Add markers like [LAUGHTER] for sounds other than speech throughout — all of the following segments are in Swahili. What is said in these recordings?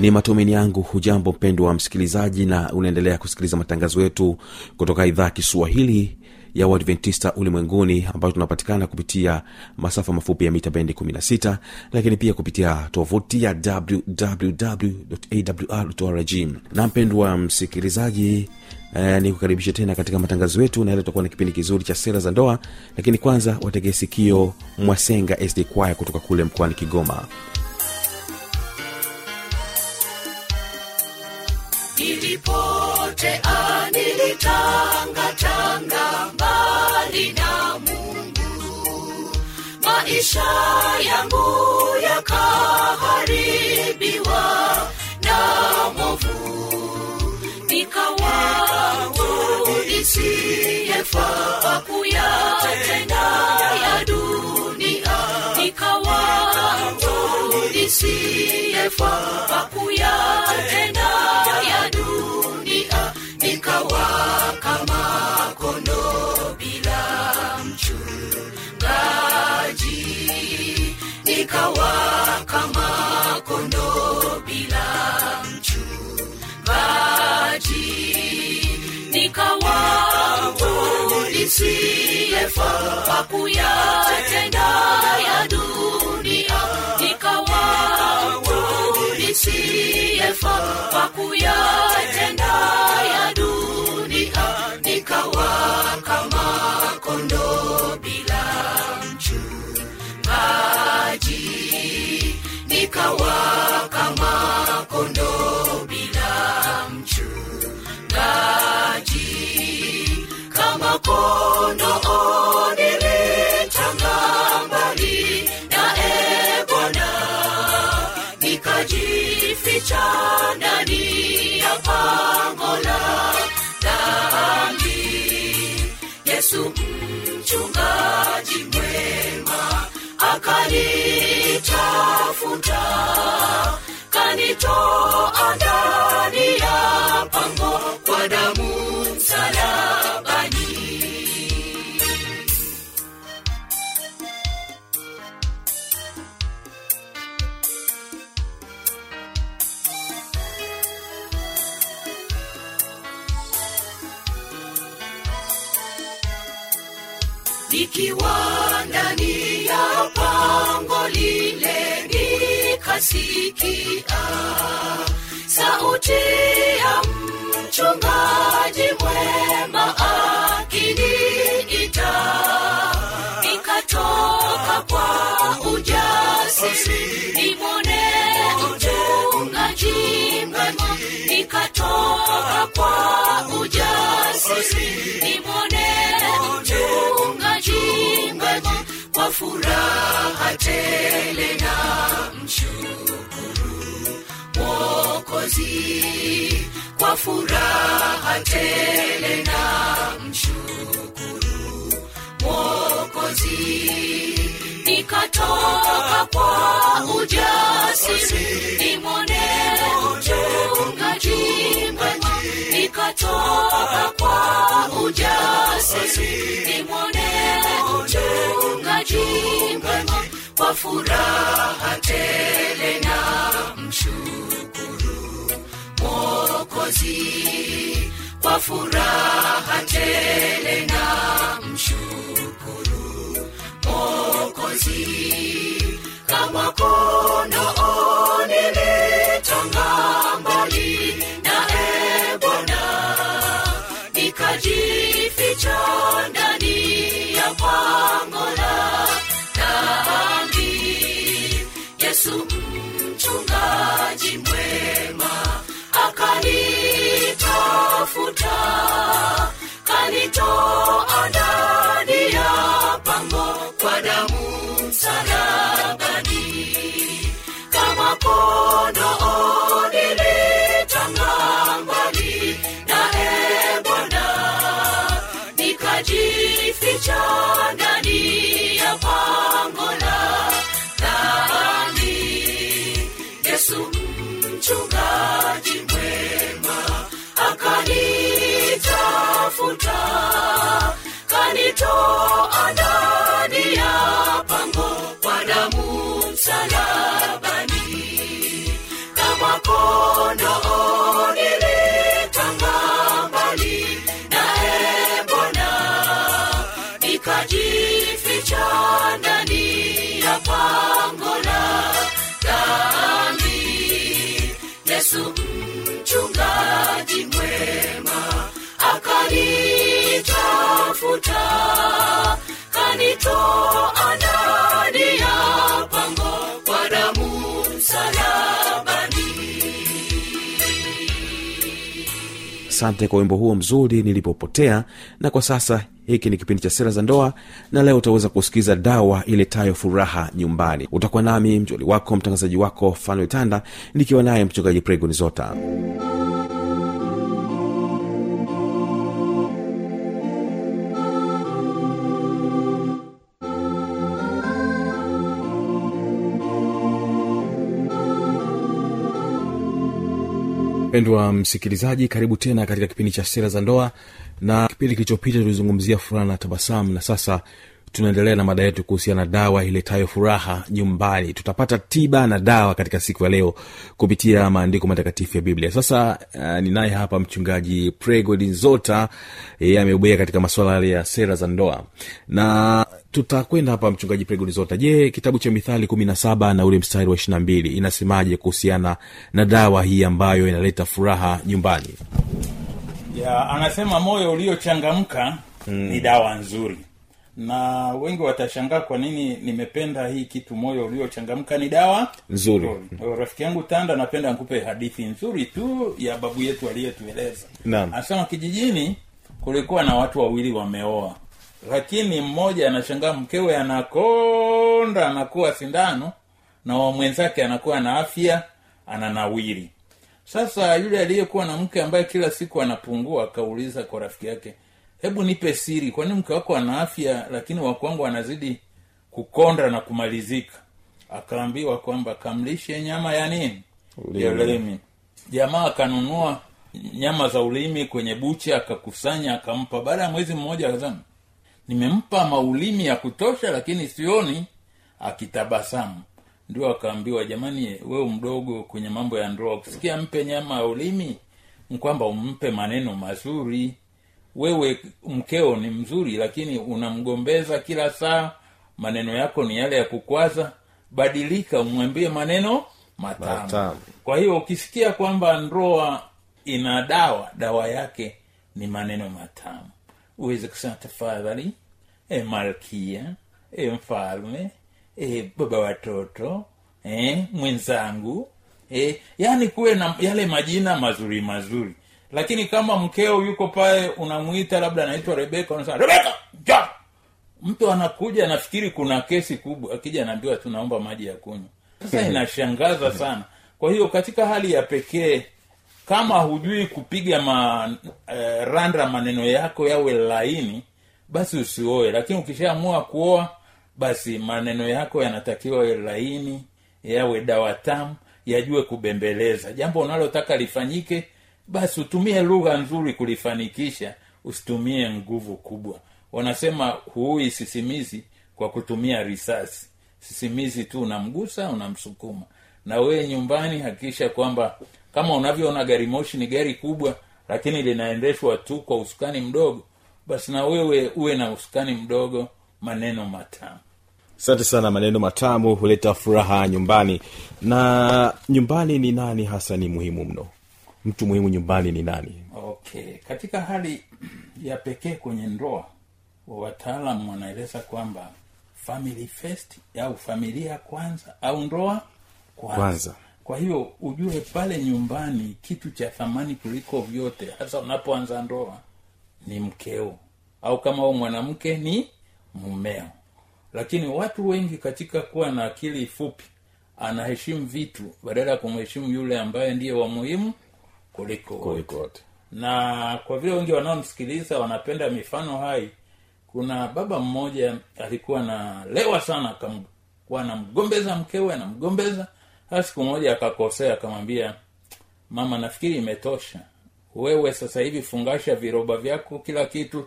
ni matumaini yangu. Hujambo mpendo wa msikilizaji na unaendelea kusikiliza matangazo yetu kutoka idhaa ya kiswahili ya uadventista ulimwenguni ambayo tunapatikana kupitia masafa mafupi ya mita bendi 16 lakini pia kupitia tovuti ya wwwawrrg na mpendwa msikilizaji Eh, ni kukaribisha tena katika matangazo yetu na leo tutakuwa na kipindi kizuri cha sera za ndoa lakini kwanza wategee sikio mwasenga sd kwaya kutoka kule mkoani kigoma nilipotea nilitangatanga mbali na mungu. Maisha yangu yakaharibiwa na movu nikawa nisiyefaa kuyatenda ya dunia. Nikawa nisiyefaa kuyatenda nikawa kama bila mchungaji nikawa kama kondo bila mchungaji. Nikawa isiyefaa kuyatenda ya dunia nikawa kwa kuyatenda ya dunia nikawa kama kondo bila mchungaji nikawa kama kondo bila mchungaji kama kondo nikajificha ndani ya pango la dhambi. Yesu mchungaji mwema akanitafuta kanitoa ndani ya pango kwa damu msalabani nikiwa ndani ya pango lile nikasikia sauti ya mchungaji mwema akiniita nikatoka kwa ujasiri nimwone mchungaji nikatoka kwa ujasiri. Nimwone mchungaji mwema kwa furaha tele na mshukuru. Mwokozi kwa furaha tele na mshukuru. Mwokozi nikatoka kwa kwa ujasiri nimwone mchungaji mwema kwa furaha tele na mshukuru mwokozi. Kwa furaha tele na mshukuru mwokozi. Kama kono mchungaji mwema akanitafuta kanitoa ndani ya pango kwa damu msalabani kama kondoo akanitafuta, kanitoa ndani ya pango kwa damu msalabani kama kondoo nilitanga mbali naye Bwana nikajificha ndani ya pango la dhambi. Yesu mchungaji mwema akanitafuta, kanitoa ndani ya pango kwa damu msalabani. asante kwa wimbo huo mzuri nilipopotea na kwa sasa hiki ni kipindi cha sera za ndoa na leo utaweza kusikiza dawa iletayo furaha nyumbani utakuwa nami mjoli wako mtangazaji wako fanuel tanda nikiwa naye mchungaji pregonizota mpendwa msikilizaji karibu tena katika kipindi cha sera za ndoa. Na kipindi kilichopita tulizungumzia furaha na tabasamu. Na sasa tunaendelea na mada yetu kuhusiana na dawa iletayo furaha nyumbani. Tutapata tiba na dawa katika siku ya leo kupitia maandiko matakatifu ya biblia. Sasa uh, ninaye hapa mchungaji pregodinzota yeye amebobea katika masuala ya sera za ndoa. Na tutakwenda hapa mchungaji pregodinzota je kitabu cha mithali kumi na saba na ule mstari wa ishiri na mbili inasemaje kuhusiana na dawa hii ambayo inaleta furaha nyumbani? Ya anasema moyo uliochangamka mm. ni dawa nzuri na wengi watashangaa kwa nini nimependa hii kitu moyo uliochangamka ni dawa Nzuri. rafiki yangu tanda napenda nikupe hadithi nzuri tu ya babu yetu aliyetueleza Naam. anasema kijijini kulikuwa na watu wawili wameoa lakini mmoja anashangaa mkewe anakonda anakuwa sindano na mwenzake anakuwa na afya ananawiri sasa yule aliyekuwa na mke ambaye kila siku anapungua akauliza kwa rafiki yake hebu nipe siri kwani mke wako ana afya lakini wakwangu anazidi kukonda na kumalizika. Akaambiwa kwamba kamlishe nyama ya nini? Ya ulimi. jamaa akanunua nyama za ulimi kwenye bucha akakusanya akampa. Baada ya mwezi mmoja akasema nimempa maulimi ya kutosha lakini sioni akitabasamu. Ndio akaambiwa jamani wewe mdogo kwenye mambo ya ndoa ukisikia mpe nyama ya ulimi ni kwamba umpe maneno mazuri wewe mkeo ni mzuri lakini unamgombeza kila saa maneno yako ni yale ya kukwaza badilika umwambie maneno matamu, Matamu. kwa hiyo ukisikia kwamba ndoa ina dawa dawa yake ni maneno matamu. Uweze kusema tafadhali e malkia e mfalme e baba watoto e mwenzangu e, yani kuwe na yale majina mazuri mazuri lakini kama mkeo yuko pale unamwita labda anaitwa rebeka unasema rebeka ja mtu anakuja anafikiri kuna kesi kubwa akija anaambiwa tunaomba maji ya kunywa. Sasa inashangaza sana. Kwa hiyo katika hali ya pekee kama hujui kupiga ma, eh, randa maneno yako yawe laini basi usioe. Lakini ukishaamua kuoa basi maneno yako yanatakiwa yawe laini yawe dawa tamu yajue kubembeleza. Jambo unalotaka lifanyike basi utumie lugha nzuri kulifanikisha usitumie nguvu kubwa. Wanasema huui sisimizi kwa kutumia risasi. Sisimizi tu unamgusa unamsukuma. Na wewe nyumbani hakikisha kwamba kama unavyoona gari moshi ni gari kubwa lakini linaendeshwa tu kwa usukani mdogo basi na wewe uwe na usukani mdogo maneno matamu. Asante sana maneno matamu huleta furaha nyumbani. Na nyumbani ni nani hasa ni muhimu mno mtu muhimu nyumbani ni nani? Okay katika hali ya pekee kwenye ndoa wataalam wanaeleza kwamba family first au familia kwanza au ndoa kwanza, Kwanza. kwa hiyo ujue pale nyumbani kitu cha thamani kuliko vyote hasa unapoanza ndoa ni mkeo. Au kama u mwanamke ni mumeo. Lakini watu wengi katika kuwa na akili fupi anaheshimu vitu badala ya kumheshimu yule ambaye ndiye wa muhimu kuliko kuliko wote. na kwa vile wengi wanaomsikiliza wanapenda mifano hai kuna baba mmoja alikuwa na lewa sana akakuwa anamgombeza mkewe anamgombeza hasa siku moja akakosea akamwambia mama nafikiri imetosha. Wewe sasa hivi fungasha viroba vyako kila kitu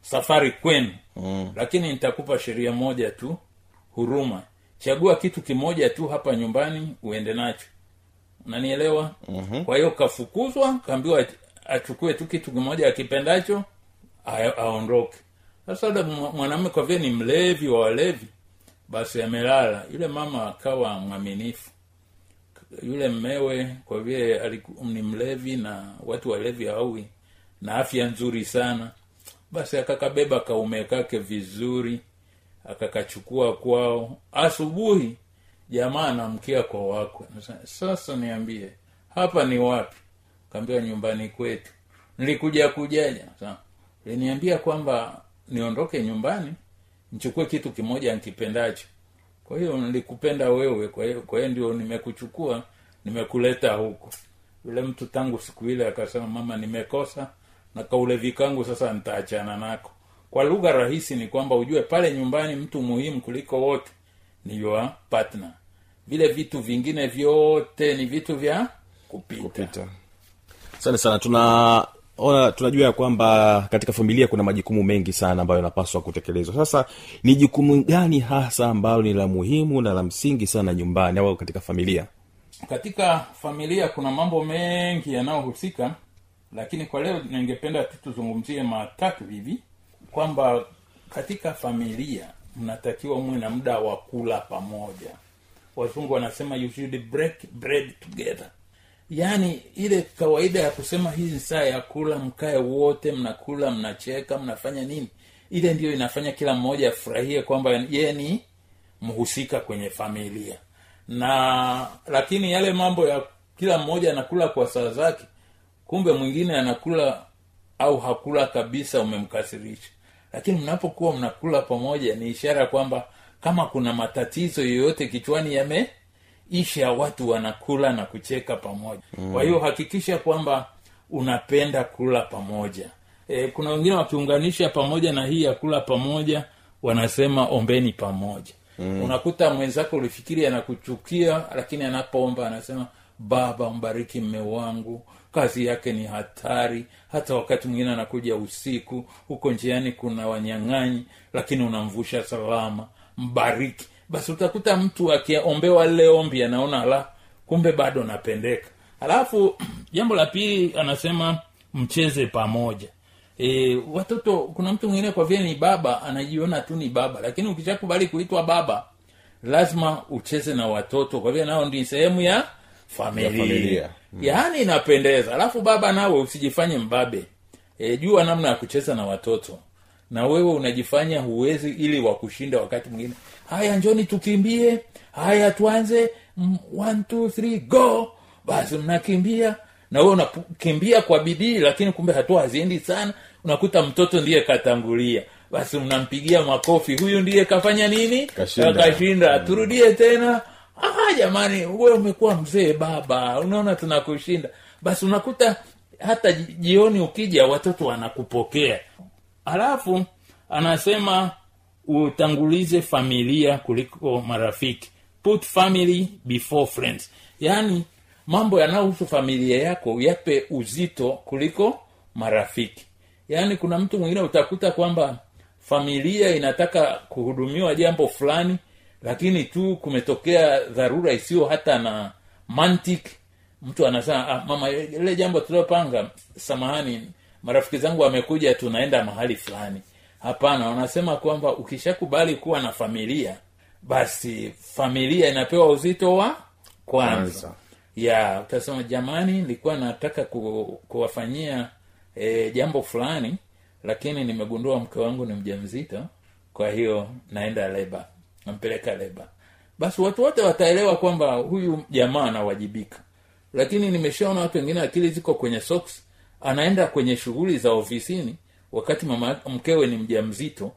safari kwenu. Mm. lakini nitakupa sheria moja tu huruma. Chagua kitu kimoja tu hapa nyumbani uende nacho unanielewa? Mm-hmm. kwa hiyo kafukuzwa kaambiwa achukue tu kitu kimoja akipendacho aondoke. Sasa ule mwa- mwanamume kwa vile ni mlevi wa walevi basi amelala. Yule mama akawa mwaminifu. Yule mmewe kwa vile ni mlevi na watu walevi hawi na afya nzuri sana basi akakabeba kaume kake vizuri akakachukua kwao. Asubuhi jamaa anamkia kwa wakwe. Sasa niambie hapa ni wapi? Kaambiwa nyumbani kwetu. Nilikuja kujaja. Liniambia kwamba niondoke nyumbani nichukue kitu kimoja nkipendacho kwa hiyo nilikupenda wewe kwa hiyo ndio nimekuchukua nimekuleta huko. Yule mtu tangu siku ile akasema mama nimekosa na kaulevi kangu sasa nitaachana nako. Kwa lugha rahisi ni kwamba ujue pale nyumbani mtu muhimu kuliko wote ni your partner vile vitu vingine vyote ni vitu vya kupita, kupita. Asante sana. Tunaona tunajua ya kwamba katika familia kuna majukumu mengi sana ambayo yanapaswa kutekelezwa. Sasa ni jukumu gani hasa ambalo ni la muhimu na la msingi sana nyumbani au katika familia? Katika familia kuna mambo mengi yanayohusika lakini kwa leo ningependa tu tuzungumzie matatu hivi kwamba katika familia mnatakiwa muwe na muda wa kula pamoja wazungu wanasema you should break bread together. Yaani ile kawaida ya kusema hii saa ya kula mkae wote mnakula mnacheka mnafanya nini? Ile ndiyo inafanya kila mmoja afurahie kwamba yeye ni mhusika kwenye familia. Na lakini yale mambo ya kila mmoja anakula kwa saa zake kumbe mwingine anakula au hakula kabisa umemkasirisha. Lakini mnapokuwa mnakula pamoja ni ishara kwamba kama kuna matatizo yoyote kichwani yameisha watu wanakula na kucheka pamoja. Mm. kwa hiyo hakikisha kwamba unapenda kula pamoja. E, kuna wengine wakiunganisha pamoja na hii ya kula pamoja wanasema ombeni pamoja. Mm. unakuta mwenzako ulifikiri anakuchukia lakini anapoomba anasema baba mbariki mme wangu kazi yake ni hatari. Hata wakati mwingine anakuja usiku huko njiani kuna wanyang'anyi lakini unamvusha salama mbariki. Basi utakuta mtu akiombewa lile ombi anaona la kumbe bado napendeka. Alafu [CLEARS THROAT] jambo la pili anasema mcheze pamoja. E, watoto kuna mtu mwingine kwa vile ni baba anajiona tu ni baba lakini ukishakubali kuitwa baba lazima ucheze na watoto kwa vile nao ndi sehemu ya familia, Ya familia. yaani inapendeza. Alafu baba nawe usijifanye mbabe. E, jua namna ya kucheza na watoto na wewe unajifanya huwezi ili wakushinda wakati mwingine. Haya njoni tukimbie. Haya tuanze. Mm, one, two, three, go. Basi mnakimbia na wewe unakimbia kwa bidii lakini kumbe hatua haziendi sana. Unakuta mtoto ndiye katangulia. Basi mnampigia makofi. Huyu ndiye kafanya nini? Kashinda. kashinda. Turudie tena. Ah jamani we umekuwa mzee baba. Unaona tunakushinda. Basi unakuta hata jioni ukija watoto wanakupokea halafu anasema utangulize familia kuliko marafiki. Put family before friends. Yaani mambo yanayohusu familia yako yape uzito kuliko marafiki. Yaani kuna mtu mwingine utakuta kwamba familia inataka kuhudumiwa jambo fulani lakini tu kumetokea dharura isiyo hata na mantic mtu anasema ah, mama ile jambo tuliopanga samahani marafiki zangu wamekuja tunaenda mahali fulani. Hapana wanasema kwamba ukishakubali kuwa na familia basi familia inapewa uzito wa kwanza. Ya utasema jamani nilikuwa nataka ku, kuwafanyia e, jambo fulani lakini nimegundua mke wangu ni mjamzito kwa hiyo naenda leba nampeleka leba. Basi watu wote wataelewa kwamba huyu jamaa anawajibika. Lakini nimeshaona watu wengine akili ziko kwenye socks anaenda kwenye shughuli za ofisini wakati mama mkewe ni mjamzito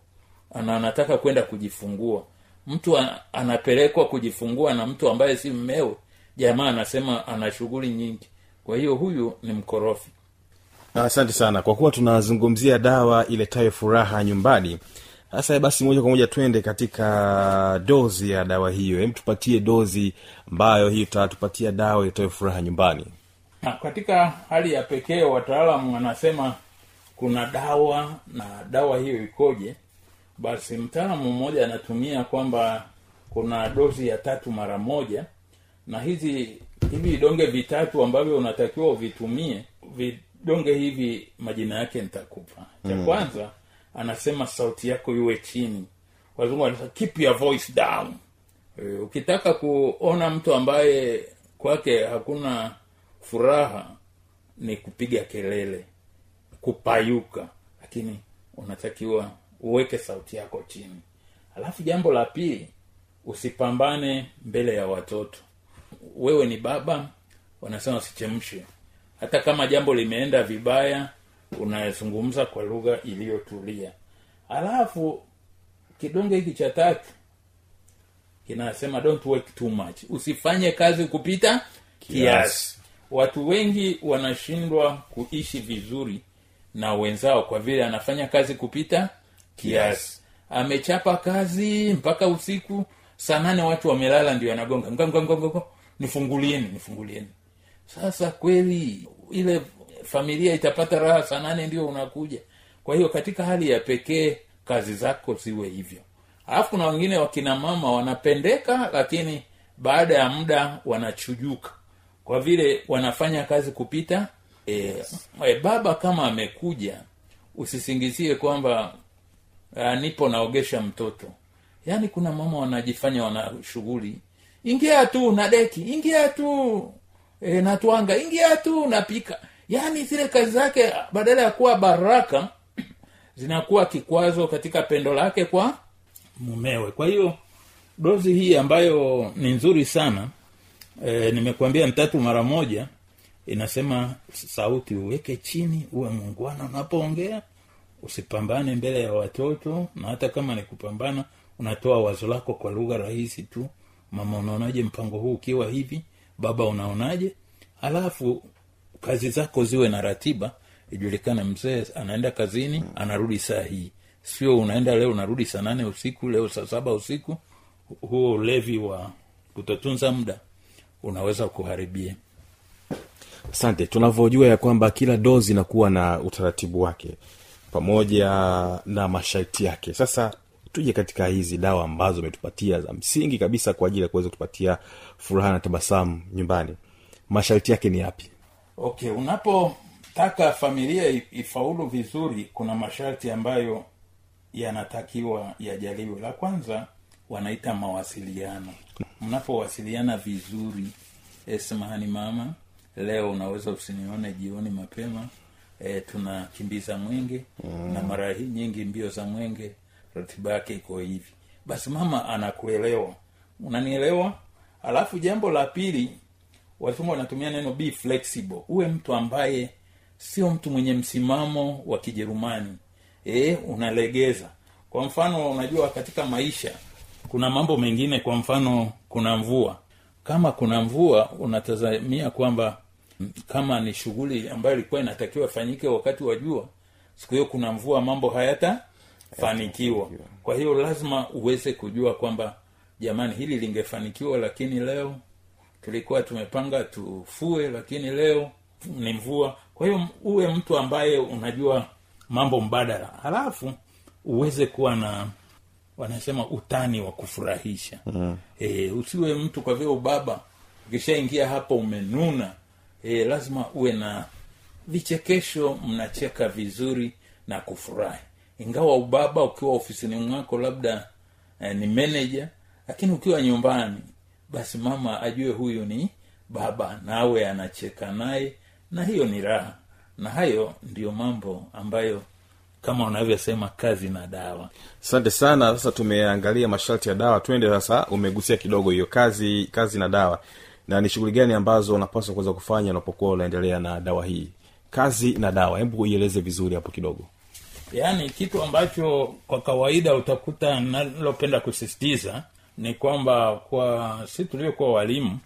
ana anataka kwenda kujifungua. Mtu anapelekwa kujifungua na mtu ambaye si mmewe jamaa anasema ana shughuli nyingi. Kwa hiyo huyu ni mkorofi. Asante sana. Kwa kuwa tunazungumzia dawa iletayo furaha nyumbani sasa basi moja kwa moja twende katika dozi ya dawa hiyo. Hem tupatie dozi ambayo hii itatupatia dawa iletayo furaha nyumbani na katika hali ya pekee wataalamu wanasema kuna dawa na dawa hiyo ikoje basi mtaalamu mmoja anatumia kwamba kuna dozi ya tatu mara moja na hizi hivi vidonge vitatu ambavyo unatakiwa uvitumie vidonge hivi majina yake nitakupa. Cha kwanza anasema sauti yako iwe chini. Wazungu wanasema keep your voice down. E, ukitaka kuona mtu ambaye kwake hakuna furaha ni kupiga kelele kupayuka lakini unatakiwa uweke sauti yako chini. Alafu jambo la pili usipambane mbele ya watoto. Wewe ni baba wanasema usichemshe. Hata kama jambo limeenda vibaya unazungumza kwa lugha iliyotulia. Alafu kidonge hiki cha tatu kinasema don't work too much. Usifanye kazi kupita kiasi watu wengi wanashindwa kuishi vizuri na wenzao kwa vile anafanya kazi kupita kiasi. Amechapa kazi mpaka usiku saa nane watu wamelala ndio anagonga. Nifungulieni nifungulieni. Sasa kweli ile familia itapata raha saa nane ndio unakuja. Kwa hiyo katika hali ya pekee kazi zako ziwe hivyo. Alafu kuna wengine wakina mama wanapendeka lakini baada ya muda wanachujuka kwa vile wanafanya kazi kupita e, e, baba kama amekuja usisingizie kwamba uh, nipo naogesha mtoto. Yaani kuna mama wanajifanya wana shughuli ingia tu na deki ingia tu e, natwanga ingia tu napika yaani zile kazi zake badala ya kuwa baraka [CLEARS THROAT] zinakuwa kikwazo katika pendo lake kwa mumewe. Kwa hiyo dozi hii ambayo ni nzuri sana e, nimekuambia mtatu mara moja inasema sauti uweke chini uwe mungwana unapoongea usipambane mbele ya watoto na hata kama ni kupambana unatoa wazo lako kwa lugha rahisi tu. Mama unaonaje mpango huu ukiwa hivi? Baba unaonaje? Halafu kazi zako ziwe na ratiba. Ijulikane mzee anaenda kazini anarudi saa hii. Sio unaenda leo unarudi saa nane usiku leo saa saba usiku. Huo ulevi wa kutotunza muda unaweza kuharibia. Asante. Tunavyojua ya kwamba kila dozi inakuwa na utaratibu wake pamoja na masharti yake. Sasa tuje katika hizi dawa ambazo umetupatia za msingi kabisa kwa ajili ya kuweza kutupatia furaha na tabasamu nyumbani. Masharti yake ni yapi? Okay unapotaka familia ifaulu vizuri kuna masharti ambayo yanatakiwa yajaliwe. La kwanza wanaita mawasiliano. Mnapowasiliana vizuri e, samahani mama leo unaweza usinione jioni mapema e, tunakimbiza mwenge mm. na mara nyingi mbio za mwenge ratiba yake iko hivi. Basi mama anakuelewa. Unanielewa? Alafu jambo la pili wazungu wanatumia neno be flexible. Uwe mtu ambaye sio mtu mwenye msimamo wa kijerumani. E, unalegeza. Kwa mfano unajua katika maisha kuna mambo mengine kwa mfano kuna mvua. Kama kuna mvua unatazamia kwamba mm, kama ni shughuli ambayo ilikuwa inatakiwa ifanyike wakati wa jua siku hiyo kuna mvua mambo hayatafanikiwa. Kwa hiyo lazima uweze kujua kwamba jamani hili lingefanikiwa lakini leo tulikuwa tumepanga tufue lakini leo ni mvua. Kwa hiyo uwe mtu ambaye unajua mambo mbadala. Halafu uweze kuwa na wanasema utani wa kufurahisha. Mm. e, usiwe mtu kwa vile ubaba ukishaingia hapo umenuna e, lazima uwe na vichekesho mnacheka vizuri na kufurahi. Ingawa ubaba ukiwa ofisini mwako labda eh, ni meneja lakini ukiwa nyumbani basi mama ajue huyu ni baba nawe anacheka naye na hiyo ni raha. Na hayo ndiyo mambo ambayo kama wanavyosema kazi na dawa. Asante sana. Sasa tumeangalia masharti ya dawa. Twende sasa umegusia kidogo hiyo kazi kazi na dawa. Na ni shughuli gani ambazo unapaswa kuweza kufanya unapokuwa unaendelea na dawa hii? Kazi na dawa. Hebu ieleze vizuri hapo kidogo. Yaani kitu ambacho kwa kawaida utakuta nalopenda kusisitiza ni kwamba kwa si tuliokuwa walimu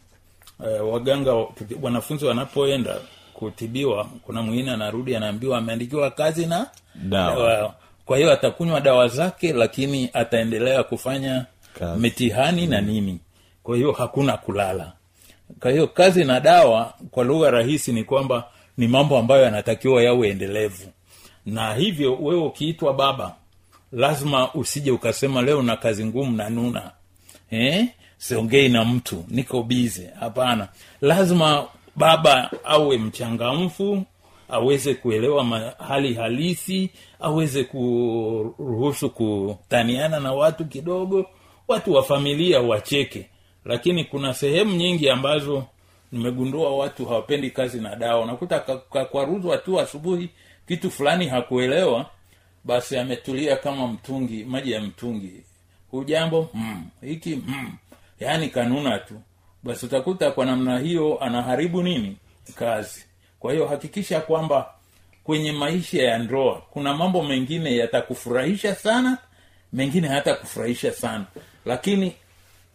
e, waganga wanafunzi wanapoenda kutibiwa kuna mwingine anarudi anaambiwa ameandikiwa kazi na Dawa. kwa hiyo atakunywa dawa zake lakini ataendelea kufanya Kazi. mitihani na nini. Kwa hiyo hakuna kulala. Kwa hiyo kazi na dawa kwa lugha rahisi ni kwamba ni mambo ambayo yanatakiwa yawe endelevu. Na hivyo wewe ukiitwa baba lazima usije ukasema leo na kazi ngumu na nuna. Eh? siongei na mtu niko bize hapana. Lazima baba awe mchangamfu aweze kuelewa hali halisi aweze kuruhusu kutaniana na watu kidogo watu wa familia wacheke lakini kuna sehemu nyingi ambazo nimegundua watu hawapendi kazi na dawa unakuta kakwaruzwa tu asubuhi kitu fulani hakuelewa basi ametulia kama mtungi maji ya mtungi hujambo mm. mm. yaani kanuna tu basi utakuta kwa namna hiyo anaharibu nini kazi kwa hiyo hakikisha kwamba kwenye maisha ya ndoa kuna mambo mengine yatakufurahisha sana mengine hayatakufurahisha sana. Lakini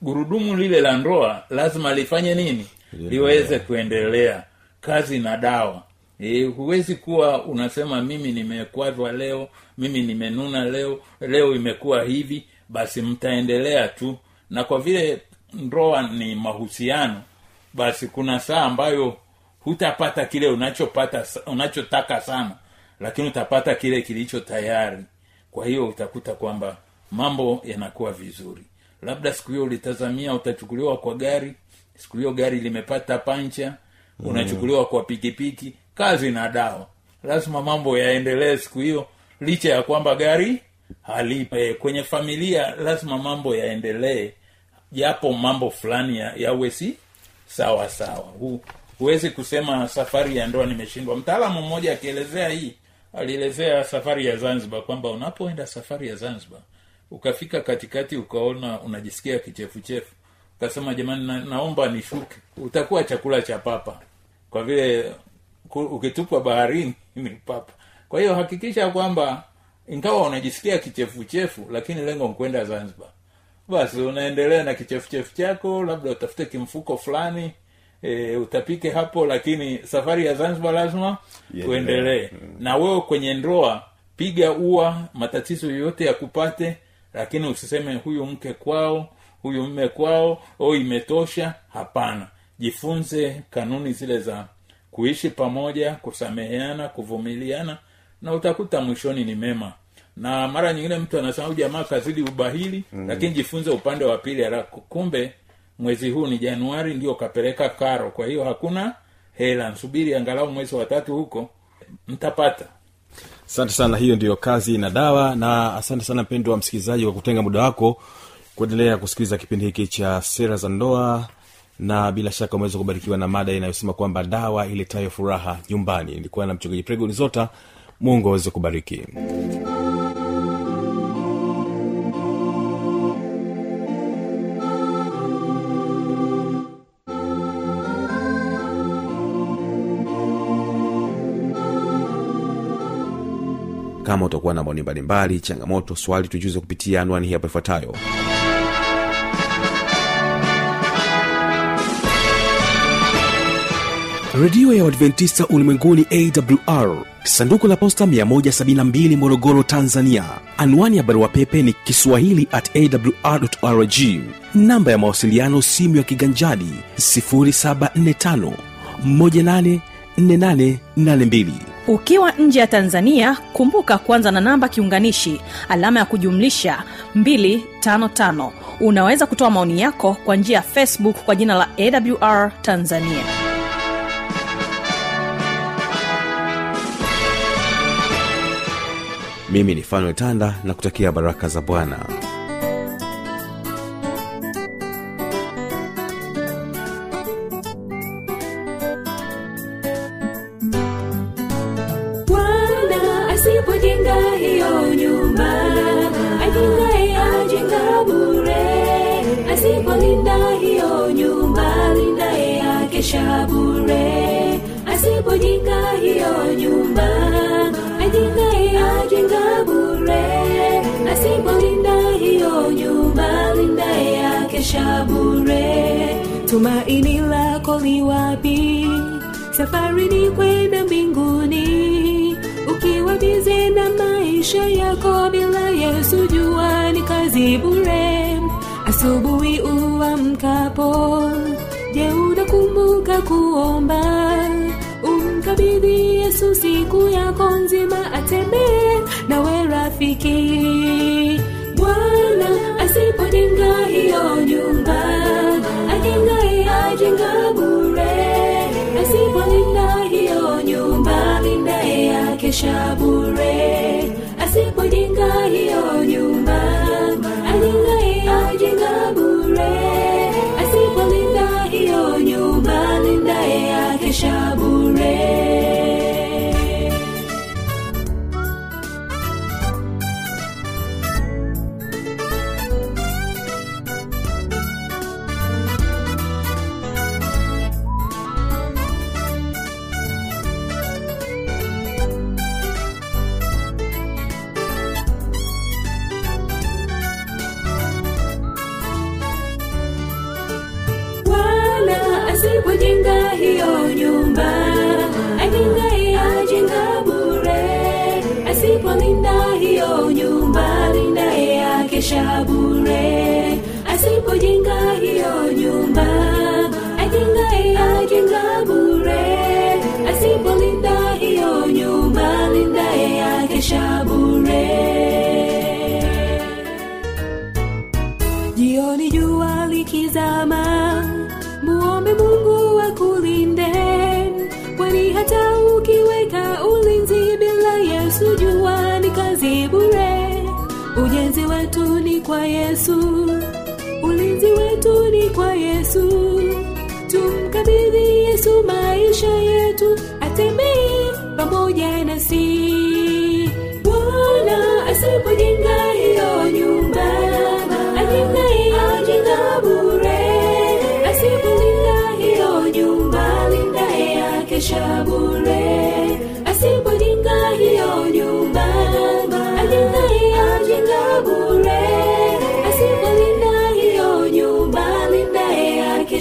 gurudumu lile la ndoa lazima lifanye nini? Liweze kuendelea. Kazi na dawa. E, huwezi kuwa unasema mimi nimekwazwa leo mimi nimenuna leo leo imekuwa hivi basi mtaendelea tu. Na kwa vile ndoa ni mahusiano basi kuna saa ambayo hutapata kile unachopata unachotaka sana lakini utapata kile kilicho tayari. Kwa hiyo utakuta kwamba mambo yanakuwa vizuri. Labda siku hiyo ulitazamia utachukuliwa kwa gari siku hiyo gari limepata pancha unachukuliwa kwa pikipiki kazi na dawa. Lazima mambo yaendelee siku hiyo licha ya kwamba gari halipo. E, kwenye familia lazima mambo yaendelee japo mambo fulani ya- yawe si sawa sawa. Hu, huwezi kusema safari ya ndoa nimeshindwa. Mtaalamu mmoja akielezea hii alielezea safari ya zanzibar kwamba unapoenda safari ya zanzibar ukafika katikati ukaona unajisikia kichefuchefu. Ukasema jamani na, naomba nishuke. Utakuwa chakula cha papa. Kwa vile ukitupwa baharini [LAUGHS] ni papa. Kwa hiyo hakikisha kwamba ingawa unajisikia kichefuchefu lakini lengo nkwenda zanzibar. Basi unaendelea na kichefuchefu chako labda utafute kimfuko fulani e, utapike hapo lakini safari ya zanzibar lazima Iendelee. yeah. na wewe kwenye ndoa piga ua matatizo yoyote yakupate lakini usiseme huyu mke kwao huyu mme kwao o imetosha hapana jifunze kanuni zile za kuishi pamoja kusameheana kuvumiliana na utakuta mwishoni ni mema na mara nyingine mtu anasema jamaa kazidi ubahili mm. lakini jifunze upande wa pili kumbe mwezi huu ni januari ndio kapeleka karo. Kwa hiyo hakuna hela. Nsubiri angalau mwezi wa tatu huko mtapata. Asante sana hiyo ndiyo kazi na dawa. Na asante sana mpendo msikilizaji kwa kutenga muda wako kuendelea kusikiliza kipindi hiki cha sera za ndoa. Na bila shaka umeweza kubarikiwa na mada inayosema kwamba dawa iletayo furaha nyumbani. Ilikuwa na mchungaji zota. Mungu aweze kubariki kama utakuwa na maoni mbalimbali changamoto swali tujuze kupitia anwani hii ifuatayo. Redio ya uadventista ulimwenguni awr sanduku la posta 172 morogoro tanzania. Anwani ya barua pepe ni kiswahili at awrrg namba ya mawasiliano simu ya kiganjadi 745 184882 ukiwa nje ya tanzania kumbuka kwanza na namba kiunganishi alama ya kujumlisha 255 unaweza kutoa maoni yako kwa njia ya facebook kwa jina la awr tanzania. Mimi ni fanuel tanda na kutakia baraka za bwana tumaini lako li wapi? Safari ni kwenda mbinguni. Ukiwa bize na maisha yako bila yesu jua ni kazi bure. Asubuhi uamkapo je unakumbuka kuomba? Umkabidhi yesu siku yako nzima atembee nawe rafiki ajengaye ajenga bure asipolinda hiyo nyumba lindaye yakesha bure. Asipojenga hiyo nyumba ajengaye ajenga bure. Asipolinda hiyo nyumba lindaye yakesha yesu. Ulinzi wetu ni kwa yesu. Tumkabidhi yesu maisha yetu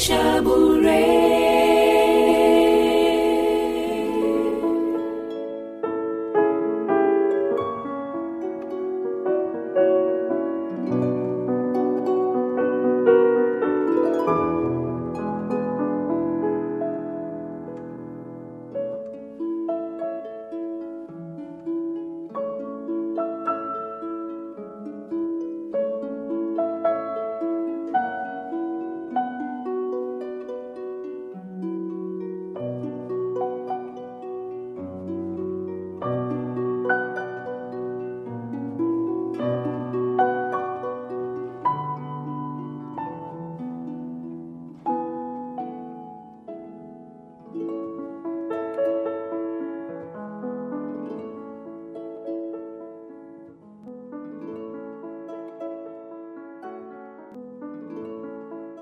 asipolinda